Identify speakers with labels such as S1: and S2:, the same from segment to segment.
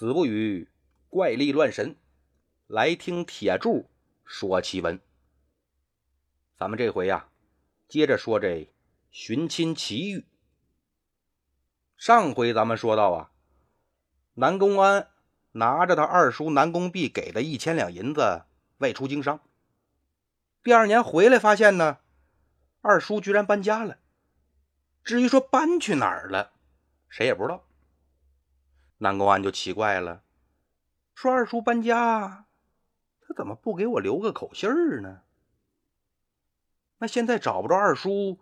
S1: 子不语怪力乱神，来听铁柱说奇闻。咱们这回呀，接着说这寻亲奇遇。上回咱们说到啊，南宫安拿着他二叔南宫弼给的一千两银子外出经商，第二年回来发现呢，二叔居然搬家了。至于说搬去哪儿了，谁也不知道。南宫安就奇怪了，说二叔搬家，他怎么不给我留个口信儿呢？那现在找不着二叔，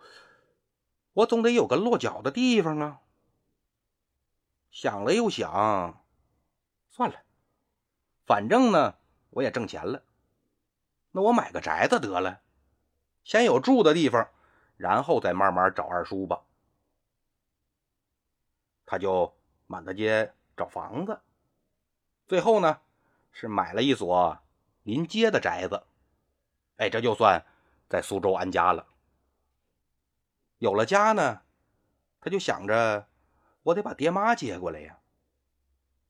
S1: 我总得有个落脚的地方啊。想了又想，算了，反正呢我也挣钱了，那我买个宅子得了，先有住的地方，然后再慢慢找二叔吧。他就满大街找房子，最后呢是买了一所临街的宅子，哎，这就算在苏州安家了。有了家呢，他就想着。我得把爹妈接过来呀！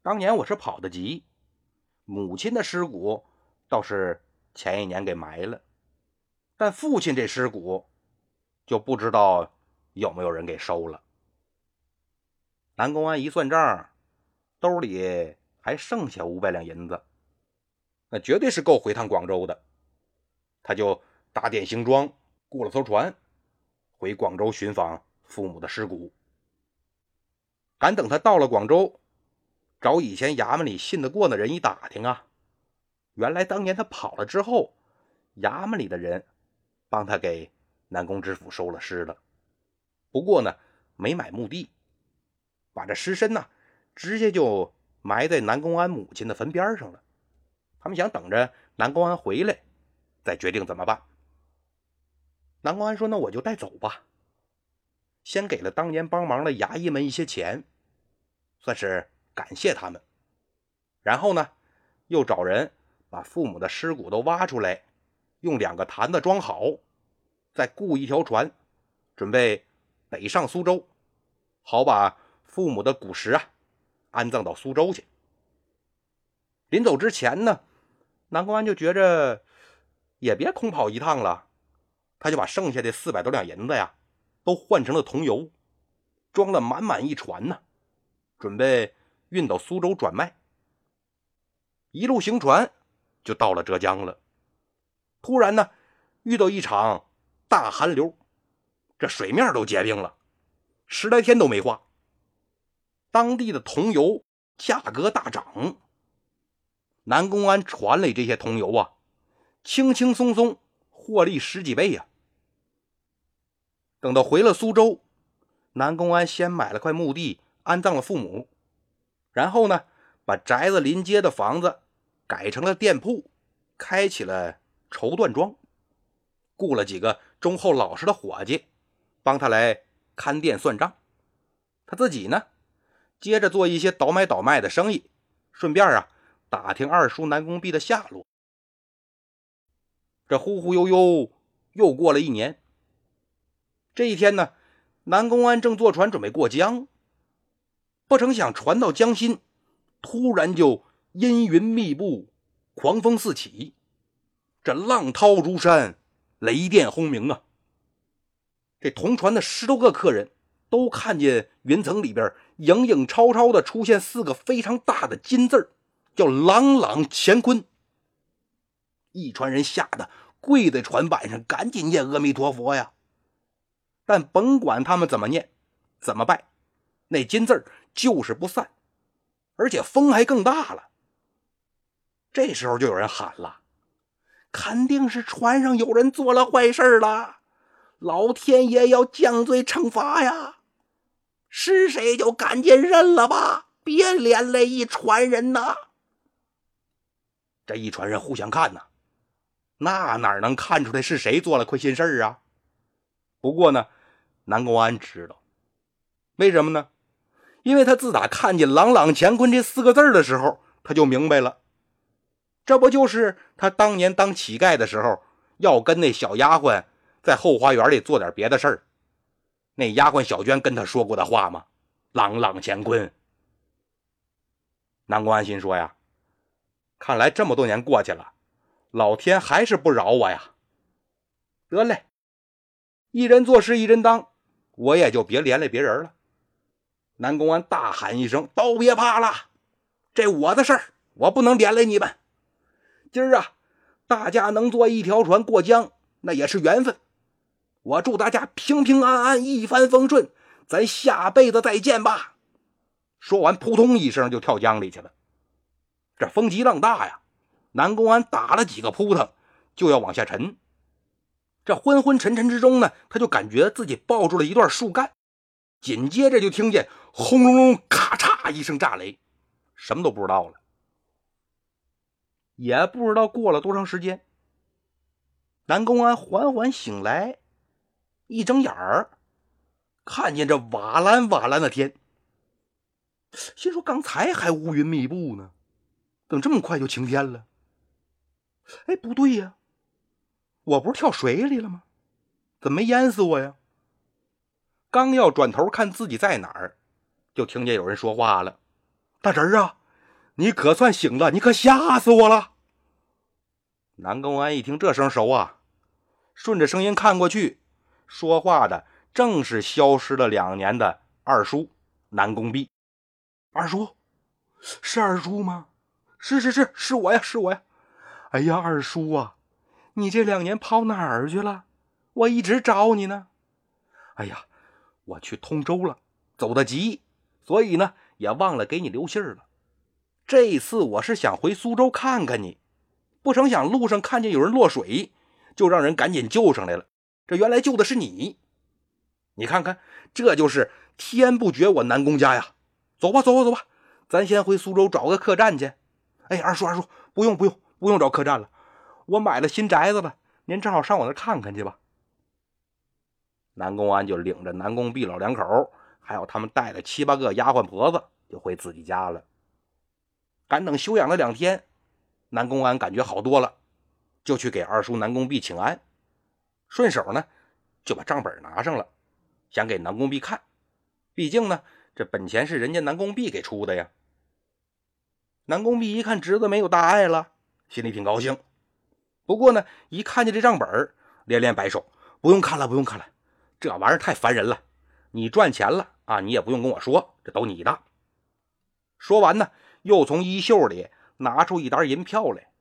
S1: 当年我是跑得急，母亲的尸骨倒是前一年给埋了，但父亲这尸骨就不知道有没有人给收了。南宫安一算账，兜里还剩下五百两银子，那绝对是够回趟广州的。他就打点行装，雇了艘船，回广州寻访父母的尸骨。敢等他到了广州，找以前衙门里信得过的人一打听啊，原来当年他跑了之后，衙门里的人帮他给南宫知府收了尸了。不过呢，没买墓地，把这尸身呢直接就埋在南宫安母亲的坟边上了。他们想等着南宫安回来，再决定怎么办。南宫安说：“那我就带走吧。”先给了当年帮忙的衙役们一些钱，算是感谢他们。然后呢，又找人把父母的尸骨都挖出来，用两个坛子装好，再雇一条船，准备北上苏州，好把父母的骨石啊安葬到苏州去。临走之前呢，南宫安就觉着也别空跑一趟了，他就把剩下的四百多两银子呀。都换成了桐油，装了满满一船呢，准备运到苏州转卖。一路行船就到了浙江了。突然呢，遇到一场大寒流，这水面都结冰了，十来天都没化。当地的桐油价格大涨，南公安船里这些桐油啊，轻轻松松获利十几倍呀。等到回了苏州，南公安先买了块墓地安葬了父母，然后呢，把宅子临街的房子改成了店铺，开起了绸缎庄，雇了几个忠厚老实的伙计，帮他来看店算账。他自己呢，接着做一些倒买倒卖的生意，顺便啊打听二叔南宫弼的下落。这忽忽悠悠又过了一年。这一天呢，南宫安正坐船准备过江，不成想船到江心，突然就阴云密布，狂风四起，这浪涛如山，雷电轰鸣啊！这同船的十多个客人都看见云层里边影影绰绰的出现四个非常大的金字叫“朗朗乾坤”。一船人吓得跪在船板上，赶紧念阿弥陀佛呀！但甭管他们怎么念，怎么拜，那金字就是不散，而且风还更大了。这时候就有人喊了：“肯定是船上有人做了坏事了，老天爷要降罪惩罚呀！是谁就赶紧认了吧，别连累一船人呐！”这一船人互相看呐，那哪能看出来是谁做了亏心事啊？不过呢。南宫安知道，为什么呢？因为他自打看见“朗朗乾坤”这四个字的时候，他就明白了，这不就是他当年当乞丐的时候，要跟那小丫鬟在后花园里做点别的事儿，那丫鬟小娟跟他说过的话吗？“朗朗乾坤”。南宫安心说呀，看来这么多年过去了，老天还是不饶我呀。得嘞，一人做事一人当，我也就别连累别人了。南宫安大喊一声：“都别怕了，这我的事儿，我不能连累你们。今儿啊，大家能坐一条船过江，那也是缘分。我祝大家平平安安，一帆风顺，咱下辈子再见吧。”说完，扑通一声就跳江里去了。这风急浪大呀，南宫安打了几个扑腾，就要往下沉。这昏昏沉沉之中呢，他就感觉自己抱住了一段树干，紧接着就听见轰隆隆、咔嚓一声炸雷，什么都不知道了。也不知道过了多长时间，南宫安缓缓醒来，一睁眼儿，看见这瓦蓝瓦蓝的天。心说：“刚才还乌云密布呢，怎么这么快就晴天了？”哎，不对呀，我不是跳水里了吗？怎么没淹死我呀？刚要转头看自己在哪儿，就听见有人说话了：“大侄儿啊，你可算醒了！你可吓死我了！”南宫安一听这声熟啊，顺着声音看过去，说话的正是消失了两年的二叔南宫弼。二叔，是二叔吗？是是是，是我呀，是我呀！哎呀，二叔啊，你这两年跑哪儿去了？我一直找你呢。哎呀，我去通州了，走得急，所以呢也忘了给你留信儿了。这次我是想回苏州看看你，不成想路上看见有人落水，就让人赶紧救上来了。这原来救的是你，你看看，这就是天不绝我南宫家呀！走吧，走吧，走吧，咱先回苏州找个客栈去。哎，二叔，二叔，不用，不用，不用找客栈了，我买了新宅子了，您正好上我那看看去吧。南宫安就领着南宫弼老两口，还有他们带的七八个丫鬟婆子，就回自己家了。赶等休养了两天，南宫安感觉好多了，就去给二叔南宫弼请安，顺手呢就把账本拿上了，想给南宫弼看，毕竟呢。这本钱是人家南宫弼给出的呀。南宫弼一看侄子没有大碍了，心里挺高兴。不过呢，一看见这账本，连连摆手：“不用看了，不用看了，这玩意儿太烦人了。你赚钱了啊，你也不用跟我说，这都你的。”说完呢，又从衣袖里拿出一沓银票来：“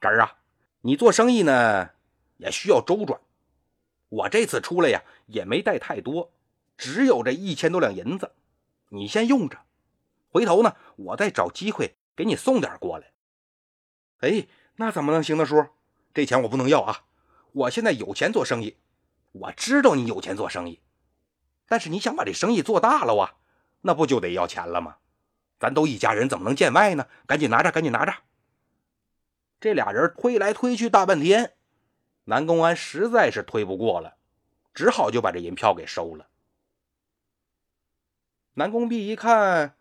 S1: 侄儿啊，你做生意呢也需要周转。我这次出来呀，也没带太多，只有这一千多两银子。”你先用着，回头呢，我再找机会给你送点过来。哎，那怎么能行呢，叔？这钱我不能要啊！我现在有钱做生意，我知道你有钱做生意，但是你想把这生意做大了啊，那不就得要钱了吗？咱都一家人，怎么能见外呢？赶紧拿着，赶紧拿着！这俩人推来推去大半天，南宫安实在是推不过了，只好就把这银票给收了。南宫弼一看，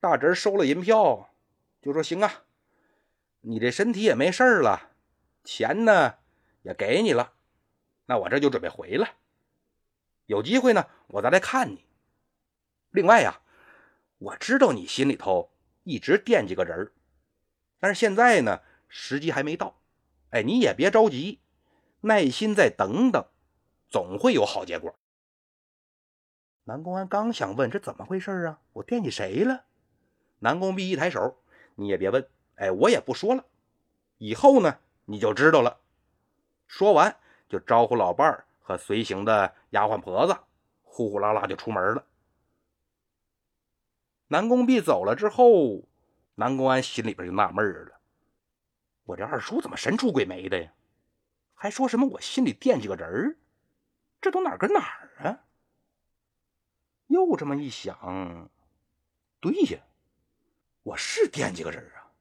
S1: 大侄收了银票，就说：“行啊，你这身体也没事了，钱呢也给你了，那我这就准备回来。有机会呢，我再来看你。另外呀，我知道你心里头一直惦记个人但是现在呢，时机还没到。哎，你也别着急，耐心再等等，总会有好结果。”南宫安刚想问这怎么回事啊？我惦记谁了？南宫弼一抬手：“你也别问，哎，我也不说了。以后呢，你就知道了。”说完，就招呼老伴儿和随行的丫鬟婆子，呼呼啦啦就出门了。南宫弼走了之后，南宫安心里边就纳闷了：我这二叔怎么神出鬼没的呀？还说什么我心里惦记个人儿？这都哪跟哪儿啊？又这么一想，对呀，我是惦记个人啊。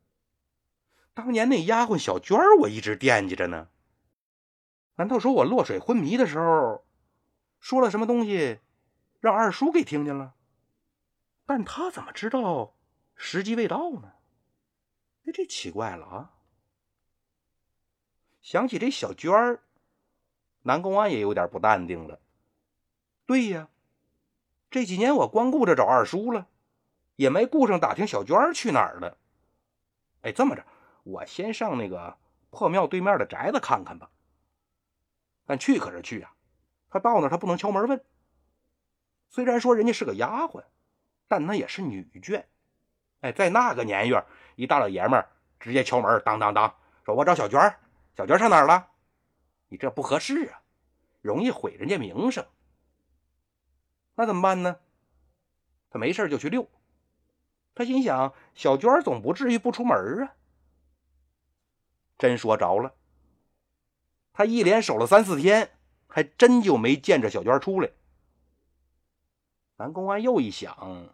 S1: 当年那丫鬟小娟我一直惦记着呢。难道说我落水昏迷的时候，说了什么东西，让二叔给听见了？但他怎么知道时机未到呢？哎，这奇怪了啊！想起这小娟儿，南宫安也有点不淡定了。对呀。这几年我光顾着找二叔了，也没顾上打听小娟去哪儿了。哎，这么着，我先上那个破庙对面的宅子看看吧。但去可是去啊，他到那他不能敲门问。虽然说人家是个丫鬟，但那也是女眷。哎，在那个年月，一大老爷们直接敲门，当当当，说我找小娟小娟上哪儿了？你这不合适啊，容易毁人家名声。那怎么办呢？他没事就去溜。他心想，小娟总不至于不出门啊。真说着了，他一连守了三四天，还真就没见着小娟出来。南公安又一想，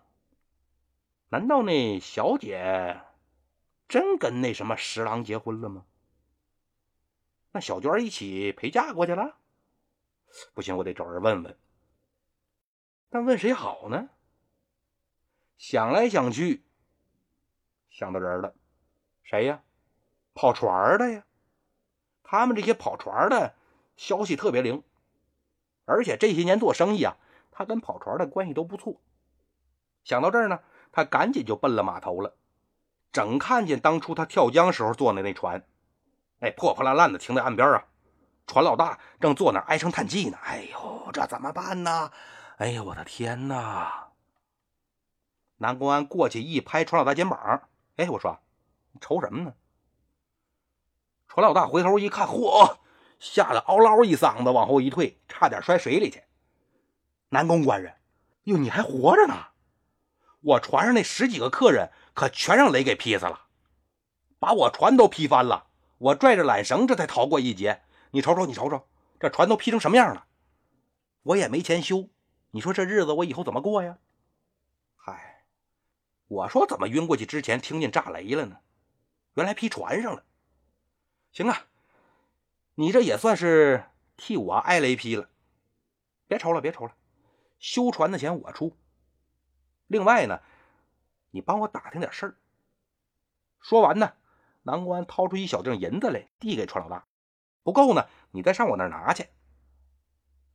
S1: 难道那小姐真跟那什么十郎结婚了吗？那小娟一起陪嫁过去了？不行，我得找人问问。但问谁好呢？想来想去，想到人了，谁呀？跑船的呀！他们这些跑船的消息特别灵，而且这些年做生意啊，他跟跑船的关系都不错。想到这儿呢，他赶紧就奔了码头了。正看见当初他跳江时候坐的那船，哎，破破烂烂的停在岸边啊。船老大正坐那唉声叹气呢。哎呦，这怎么办呢？哎呦，我的天哪！南宫安过去一拍船老大肩膀，哎，我说，你愁什么呢？船老大回头一看，嚯，吓得嗷嗷一嗓子往后一退，差点摔水里去。南宫官人，哟，你还活着呢！我船上那十几个客人可全让雷给劈死了，把我船都劈翻了。我拽着缆绳这才逃过一劫。你瞅瞅，你瞅瞅，这船都劈成什么样了？我也没钱修，你说这日子我以后怎么过呀？嗨我说怎么晕过去之前听见炸雷了呢？原来劈船上了。行啊，你这也算是替我挨雷劈了。别愁了，别愁了，修船的钱我出。另外呢，你帮我打听点事儿。说完呢，南关掏出一小锭银子来，递给船老大。不够呢，你再上我那儿拿去。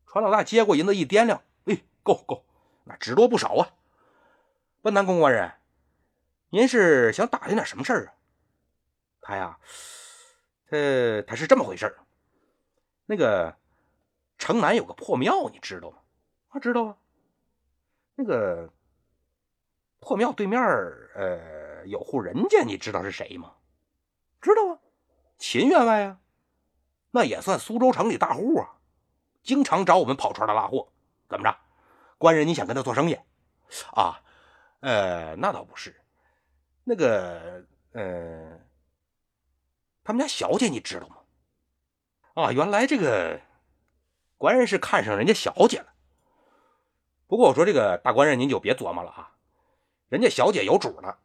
S1: 船老大接过银子一掂量，哎，够够，那只多不少啊。问南宫官人。您是想打听点什么事儿啊？他呀，他他是这么回事儿。那个城南有个破庙，你知道吗？啊，知道啊。那个破庙对面呃，有户人家，你知道是谁吗？知道啊，秦员外啊，那也算苏州城里大户啊，经常找我们跑船的拉货。怎么着，官人你想跟他做生意？啊，呃，那倒不是。那个，呃，他们家小姐你知道吗？啊，原来这个官人是看上人家小姐了。不过我说这个大官人您就别琢磨了啊，人家小姐有主了。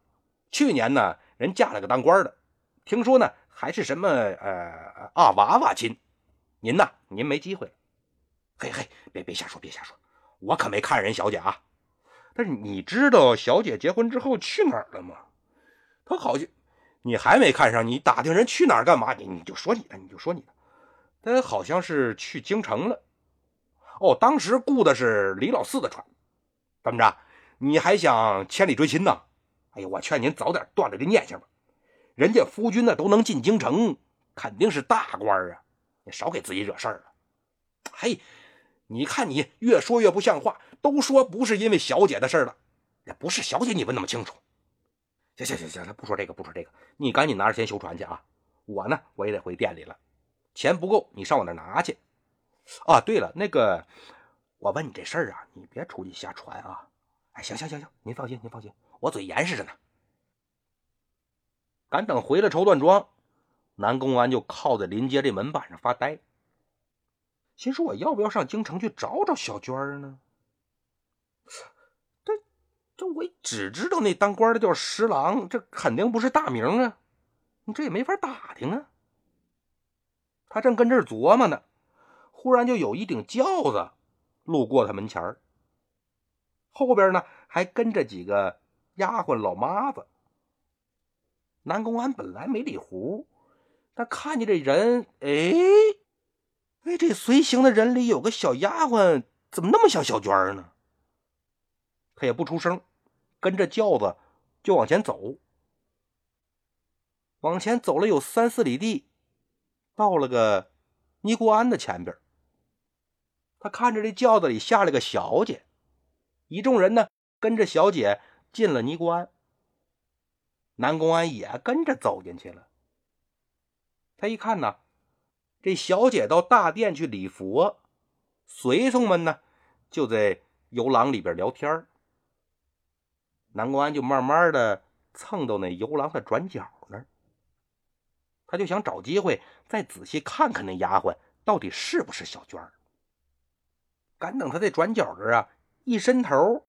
S1: 去年呢，人嫁了个当官的，听说呢还是什么呃啊娃娃亲。您呢，您没机会了。嘿嘿，别别瞎说，别瞎说，我可没看人小姐啊。但是你知道小姐结婚之后去哪儿了吗？她好像你还没看上，你打听人去哪儿干嘛？你你就说你的，你就说你的。她好像是去京城了。哦，当时雇的是李老四的船。怎么着？你还想千里追亲呢？哎呀，我劝您早点断了这念想吧。人家夫君呢都能进京城，肯定是大官啊。你少给自己惹事儿了。嘿，你看你越说越不像话。都说不是因为小姐的事了，也不是小姐，你问那么清楚。行行行行，不说这个，不说这个，你赶紧拿着钱修船去啊！我呢，我也得回店里了，钱不够，你上我那拿去。啊，对了，那个，我问你这事儿啊，你别出去瞎传啊！哎，行行行行，您放心，您放心，我嘴严实着呢。赶等回了绸缎庄，南宫安就靠在临街这门板上发呆，心说我要不要上京城去找找小娟呢？这我只知道那当官的叫十郎，这肯定不是大名啊！你这也没法打听啊。他正跟这儿琢磨呢，忽然就有一顶轿子路过他门前后边呢还跟着几个丫鬟老妈子。南宫安本来没理胡，但看见这人，哎，哎，这随行的人里有个小丫鬟，怎么那么像小娟呢？他也不出声。跟着轿子就往前走。往前走了有三四里地，到了个尼姑庵的前边。他看着这轿子里下来个小姐，一众人呢跟着小姐进了尼姑庵。南宫安也跟着走进去了。他一看呢，这小姐到大殿去礼佛，随从们呢就在游廊里边聊天南宫安就慢慢的蹭到那游廊的转角那儿，他就想找机会再仔细看看那丫鬟到底是不是小娟儿。赶等他在转角这儿啊，一伸头，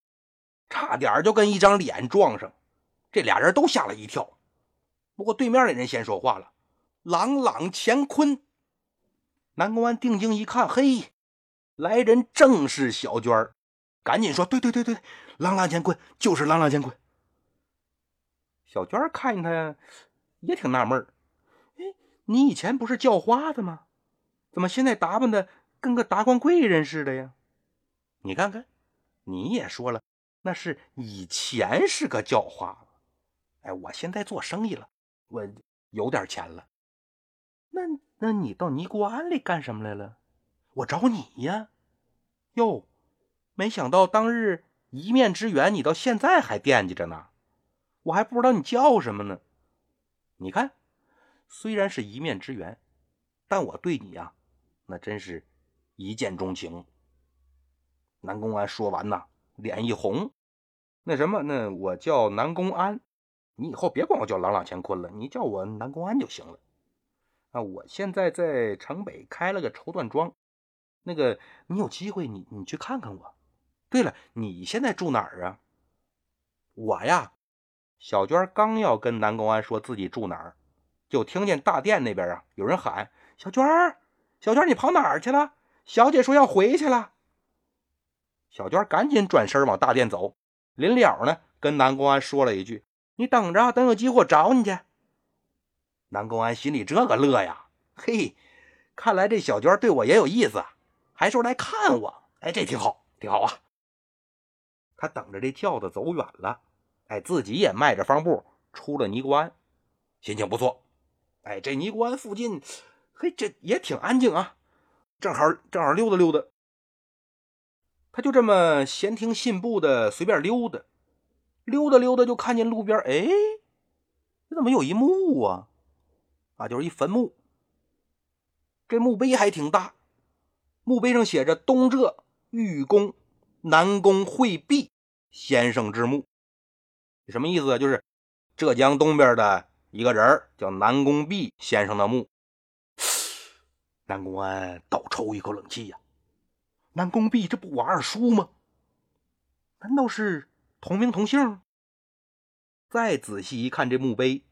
S1: 差点就跟一张脸撞上。这俩人都吓了一跳，不过对面那人先说话了：“朗朗乾坤。”南宫安定睛一看，嘿，来人正是小娟儿，赶紧说：“对对对对，朗朗乾坤就是朗朗乾坤。”小娟儿看见他，也挺纳闷儿：“哎，你以前不是叫花子吗？怎么现在打扮的跟个达官贵人似的呀？你看看，你也说了，那是以前是个叫花子。”哎，我现在做生意了，我有点钱了。那那你到尼姑庵里干什么来了？我找你呀。哟，没想到当日一面之缘，你到现在还惦记着呢。我还不知道你叫什么呢。你看，虽然是一面之缘，但我对你呀，那真是一见钟情。南宫安说完呐，脸一红。那什么，那我叫南宫安。你以后别管我叫朗朗乾坤了，你叫我南宫安就行了。啊，我现在在城北开了个绸缎庄，那个你有机会你你去看看我。对了，你现在住哪儿啊？我呀，小娟刚要跟南宫安说自己住哪儿，就听见大殿那边啊有人喊：“小娟儿，小娟你跑哪儿去了？小姐说要回去了。”小娟赶紧转身往大殿走，临了呢跟南宫安说了一句。你等着，等有机会我找你去。南宫安心里这个乐呀，嘿，看来这小娟对我也有意思，还说来看我，哎，这挺好，挺好啊。他等着这轿子走远了，哎，自己也迈着方步出了尼姑庵，心情不错。哎，这尼姑庵附近，嘿，这也挺安静啊，正好正好溜达溜达。他就这么闲庭信步的随便溜达。溜达溜达，就看见路边，哎，这怎么有一墓啊？啊，就是一坟墓。这墓碑还挺大，墓碑上写着“东浙玉公南宫惠弼先生之墓”，什么意思？就是浙江东边的一个人叫南宫弼先生的墓。南宫安倒抽一口冷气呀！南宫弼这不我二叔吗？难道是？同名同姓。再仔细一看，这墓碑，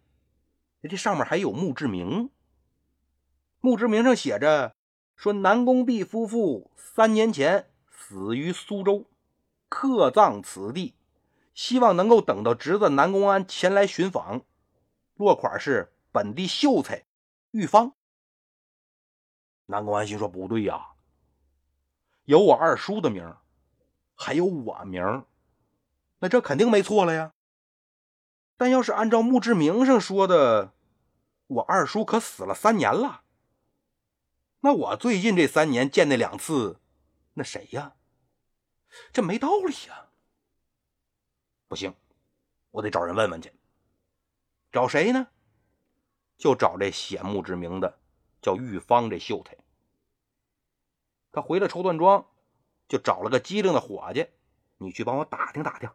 S1: 这上面还有墓志铭。墓志铭上写着：“说南宫弼夫妇三年前死于苏州，客葬此地，希望能够等到侄子南宫安前来寻访。”落款是本地秀才玉芳。南宫安心说：“不对呀，有我二叔的名，还有我名。”那这肯定没错了呀。但要是按照墓志铭上说的，我二叔可死了三年了。那我最近这三年见那两次，那谁呀？这没道理呀。不行，我得找人问问去。找谁呢？就找这写墓志铭的，叫玉芳这秀才。他回了绸缎庄，就找了个机灵的伙计，你去帮我打听打听。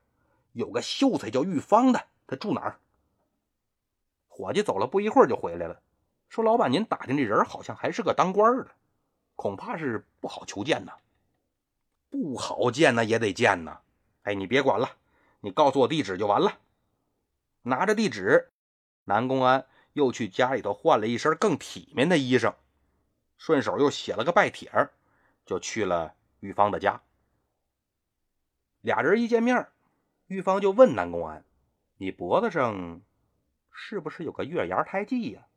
S1: 有个秀才叫玉芳的，他住哪儿？伙计走了不一会儿就回来了，说：“老板，您打听这人好像还是个当官的，恐怕是不好求见呐。不好见那也得见呐。哎，你别管了，你告诉我地址就完了。拿着地址，南公安又去家里头换了一身更体面的衣裳，顺手又写了个拜帖就去了玉芳的家。俩人一见面。玉芳就问南宫安：“你脖子上是不是有个月牙胎记呀？”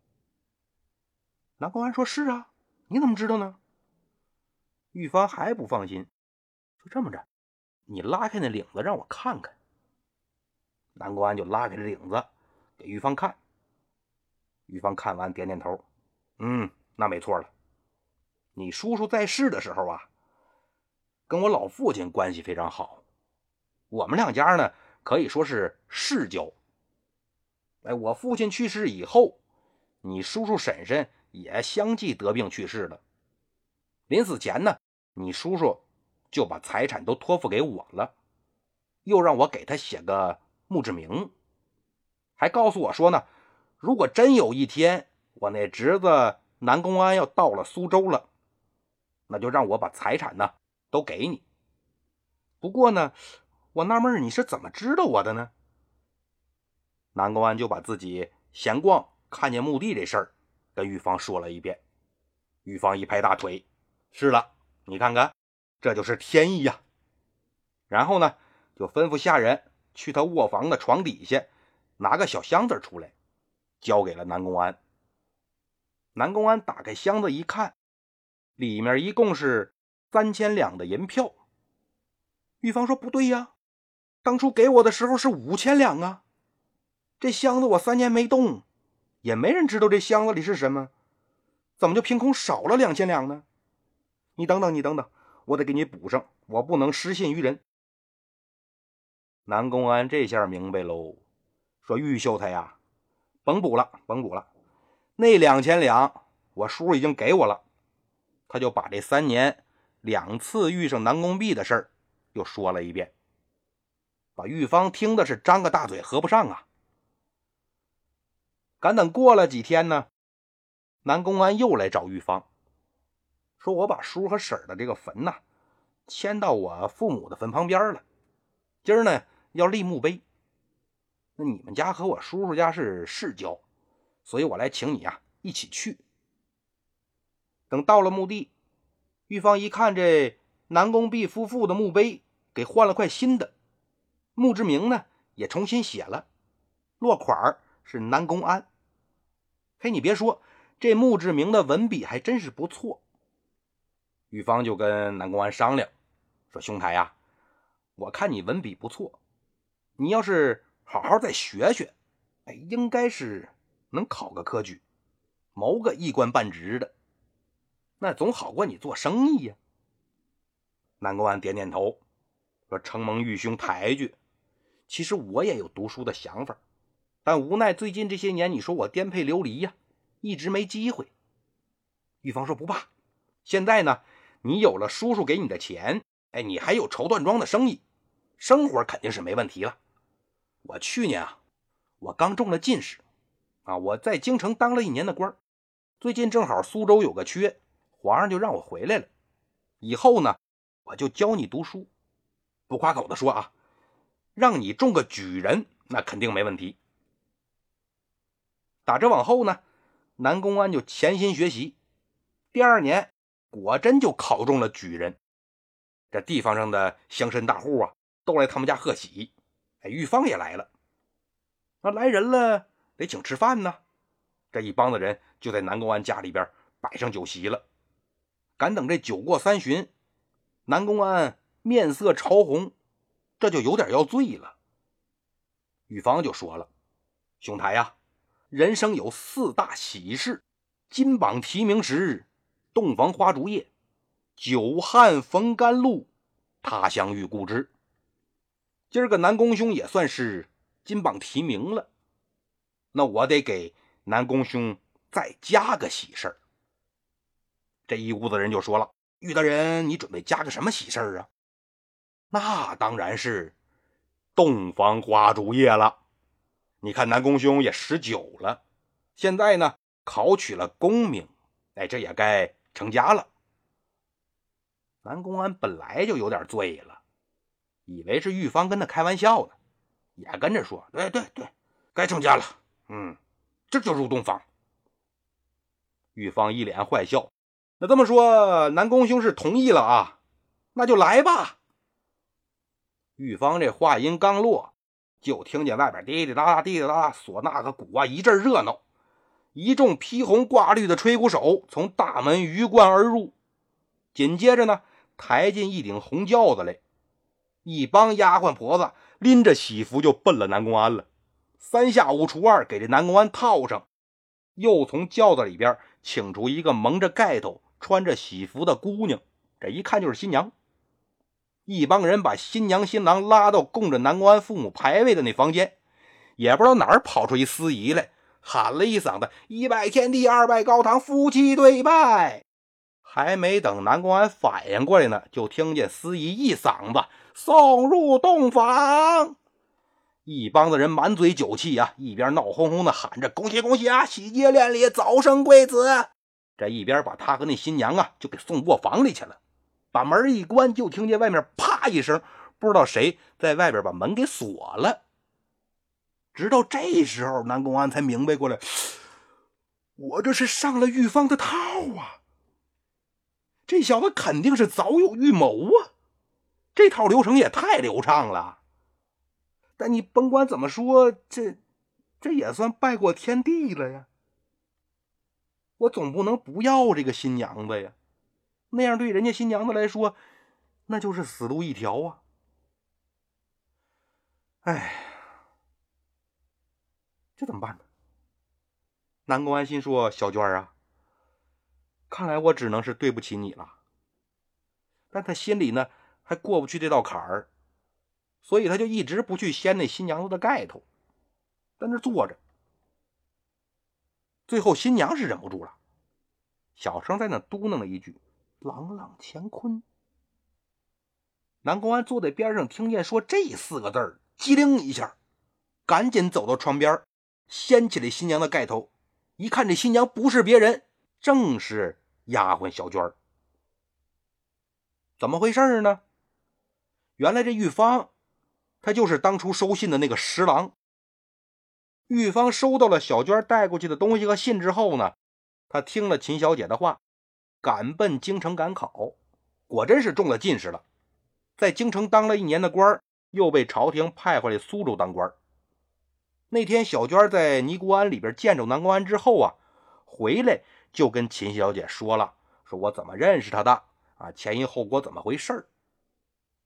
S1: 南宫安说：“是啊，你怎么知道呢？”玉芳还不放心，就这么着，你拉开那领子让我看看。南宫安就拉开了领子给玉芳看。玉芳看完点点头，嗯，那没错了。你叔叔在世的时候啊，跟我老父亲关系非常好，我们两家呢可以说是世交。哎，我父亲去世以后，你叔叔婶婶也相继得病去世了。临死前呢，你叔叔就把财产都托付给我了，又让我给他写个墓志铭，还告诉我说呢，如果真有一天我那侄子南公安要到了苏州了，那就让我把财产呢都给你。不过呢，我纳闷你是怎么知道我的呢？南宫安就把自己闲逛看见墓地这事儿跟玉芳说了一遍。玉芳一拍大腿：“是了，你看看，这就是天意呀！”然后呢，就吩咐下人去他卧房的床底下拿个小箱子出来，交给了南宫安。南宫安打开箱子一看，里面一共是三千两的银票。玉芳说：“不对呀，当初给我的时候是五千两啊。”这箱子我三年没动，也没人知道这箱子里是什么，怎么就凭空少了两千两呢？你等等，你等等，我得给你补上，我不能失信于人。南宫安这下明白喽，说玉秀才呀，甭补了，甭补了，那两千两我叔已经给我了。他就把这三年两次遇上南宫壁的事儿又说了一遍，把玉芳听的是张个大嘴合不上啊。赶等过了几天呢，南宫安又来找玉芳，说：“我把叔和婶的这个坟呐，迁到我父母的坟旁边了。今儿呢要立墓碑。那你们家和我叔叔家是世交，所以我来请你啊一起去。”等到了墓地，玉芳一看这南宫弼夫妇的墓碑，给换了块新的，墓志铭呢也重新写了，落款是南宫安。嘿，你别说，这墓志铭的文笔还真是不错。玉芳就跟南宫安商量说：“兄台呀，我看你文笔不错，你要是好好再学学，哎，应该是能考个科举，谋个一官半职的，那总好过你做生意呀。”南宫安点点头说：“承蒙玉兄抬举，其实我也有读书的想法。”但无奈最近这些年，你说我颠沛流离呀，一直没机会。玉芳说：“不怕，现在呢，你有了叔叔给你的钱，哎，你还有绸缎庄的生意，生活肯定是没问题了。我去年啊，我刚中了进士，啊，我在京城当了一年的官最近正好苏州有个缺，皇上就让我回来了。以后呢，我就教你读书，不夸口的说啊，让你中个举人，那肯定没问题。”打这往后呢，南宫安就潜心学习，第二年果真就考中了举人。这地方上的乡绅大户啊，都来他们家贺喜。哎，玉芳也来了。那来人了，得请吃饭呢。这一帮子人就在南宫安家里边摆上酒席了。赶等这酒过三巡，南宫安面色潮红，这就有点要醉了。玉芳就说了：“兄台呀。”人生有四大喜事：金榜题名时，洞房花烛夜，久旱逢甘露，他乡遇故知。今儿个南宫兄也算是金榜题名了，那我得给南宫兄再加个喜事儿。这一屋子人就说了：“玉大人，你准备加个什么喜事儿啊？”那当然是洞房花烛夜了。你看，南宫兄也十九了，现在呢考取了功名，哎，这也该成家了。南宫安本来就有点醉了，以为是玉芳跟他开玩笑呢，也跟着说：“对对对，该成家了。”嗯，这就入洞房。玉芳一脸坏笑：“那这么说，南宫兄是同意了啊？那就来吧。”玉芳这话音刚落。就听见外边滴滴答答、滴滴答答，唢呐和鼓啊一阵热闹。一众披红挂绿的吹鼓手从大门鱼贯而入，紧接着呢，抬进一顶红轿子来。一帮丫鬟婆子拎着喜服就奔了南宫安了。三下五除二给这南宫安套上，又从轿子里边请出一个蒙着盖头、穿着喜服的姑娘，这一看就是新娘。一帮人把新娘新郎拉到供着南宫安父母牌位的那房间，也不知道哪儿跑出一司仪来，喊了一嗓子：“一拜天地，二拜高堂，夫妻对拜。”还没等南宫安反应过来呢，就听见司仪一嗓子：“送入洞房。”一帮子人满嘴酒气啊，一边闹哄哄的喊着：“恭喜恭喜啊，喜结连理，早生贵子！”这一边把他和那新娘啊就给送卧房里去了。把门一关，就听见外面啪一声，不知道谁在外边把门给锁了。直到这时候，南宫安才明白过来，我这是上了玉芳的套啊！这小子肯定是早有预谋啊！这套流程也太流畅了。但你甭管怎么说，这这也算拜过天地了呀。我总不能不要这个新娘子呀，那样对人家新娘子来说，那就是死路一条啊。哎，这怎么办呢？南宫安心说：“小娟啊，看来我只能是对不起你了。”但他心里呢，还过不去这道坎儿。所以他就一直不去掀那新娘子的盖头，在那坐着。最后新娘是忍不住了，小声在那嘟囔了一句：“朗朗乾坤。”南宫安坐在边上，听见说这四个字儿，机灵一下，赶紧走到窗边，掀起来新娘的盖头，一看这新娘不是别人，正是丫鬟小娟儿怎么回事呢？原来这玉芳。她就是当初收信的那个十郎。玉芳收到了小娟带过去的东西和信之后呢，她听了秦小姐的话，赶奔京城赶考，果真是中了进士了，在京城当了一年的官又被朝廷派回来苏州当官。那天小娟在尼姑庵里边见着南宫安之后啊，回来就跟秦小姐说了，说我怎么认识他的啊，前因后果怎么回事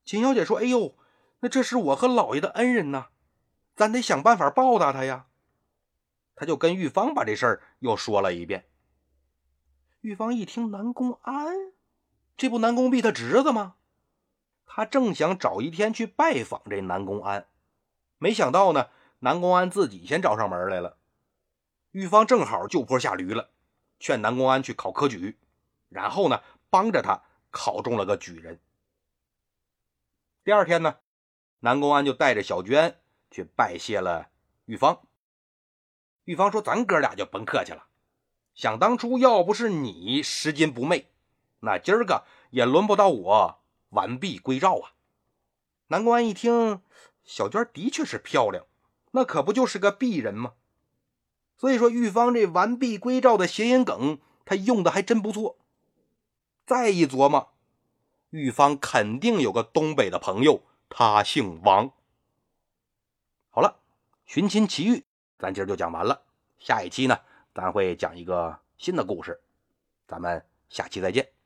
S1: 秦小姐说：“哎呦。”那这是我和老爷的恩人呐，咱得想办法报答他呀。他就跟玉芳把这事儿又说了一遍。玉芳一听南宫安，这不南宫弼他侄子吗？他正想找一天去拜访这南宫安，没想到呢，南宫安自己先找上门来了。玉芳正好就坡下驴了，劝南宫安去考科举，然后呢，帮着他考中了个举人。第二天呢。南宫安就带着小娟去拜谢了玉芳。玉芳说：“咱哥俩就甭客气了。想当初要不是你拾金不昧，那今儿个也轮不到我完璧归赵啊。”南宫安一听，小娟的确是漂亮，那可不就是个璧人吗？所以说，玉芳这完璧归赵的谐音梗，他用的还真不错。再一琢磨，玉芳肯定有个东北的朋友。他姓王。好了，寻亲奇遇，咱今儿就讲完了。下一期呢，还会讲一个新的故事。咱们下期再见。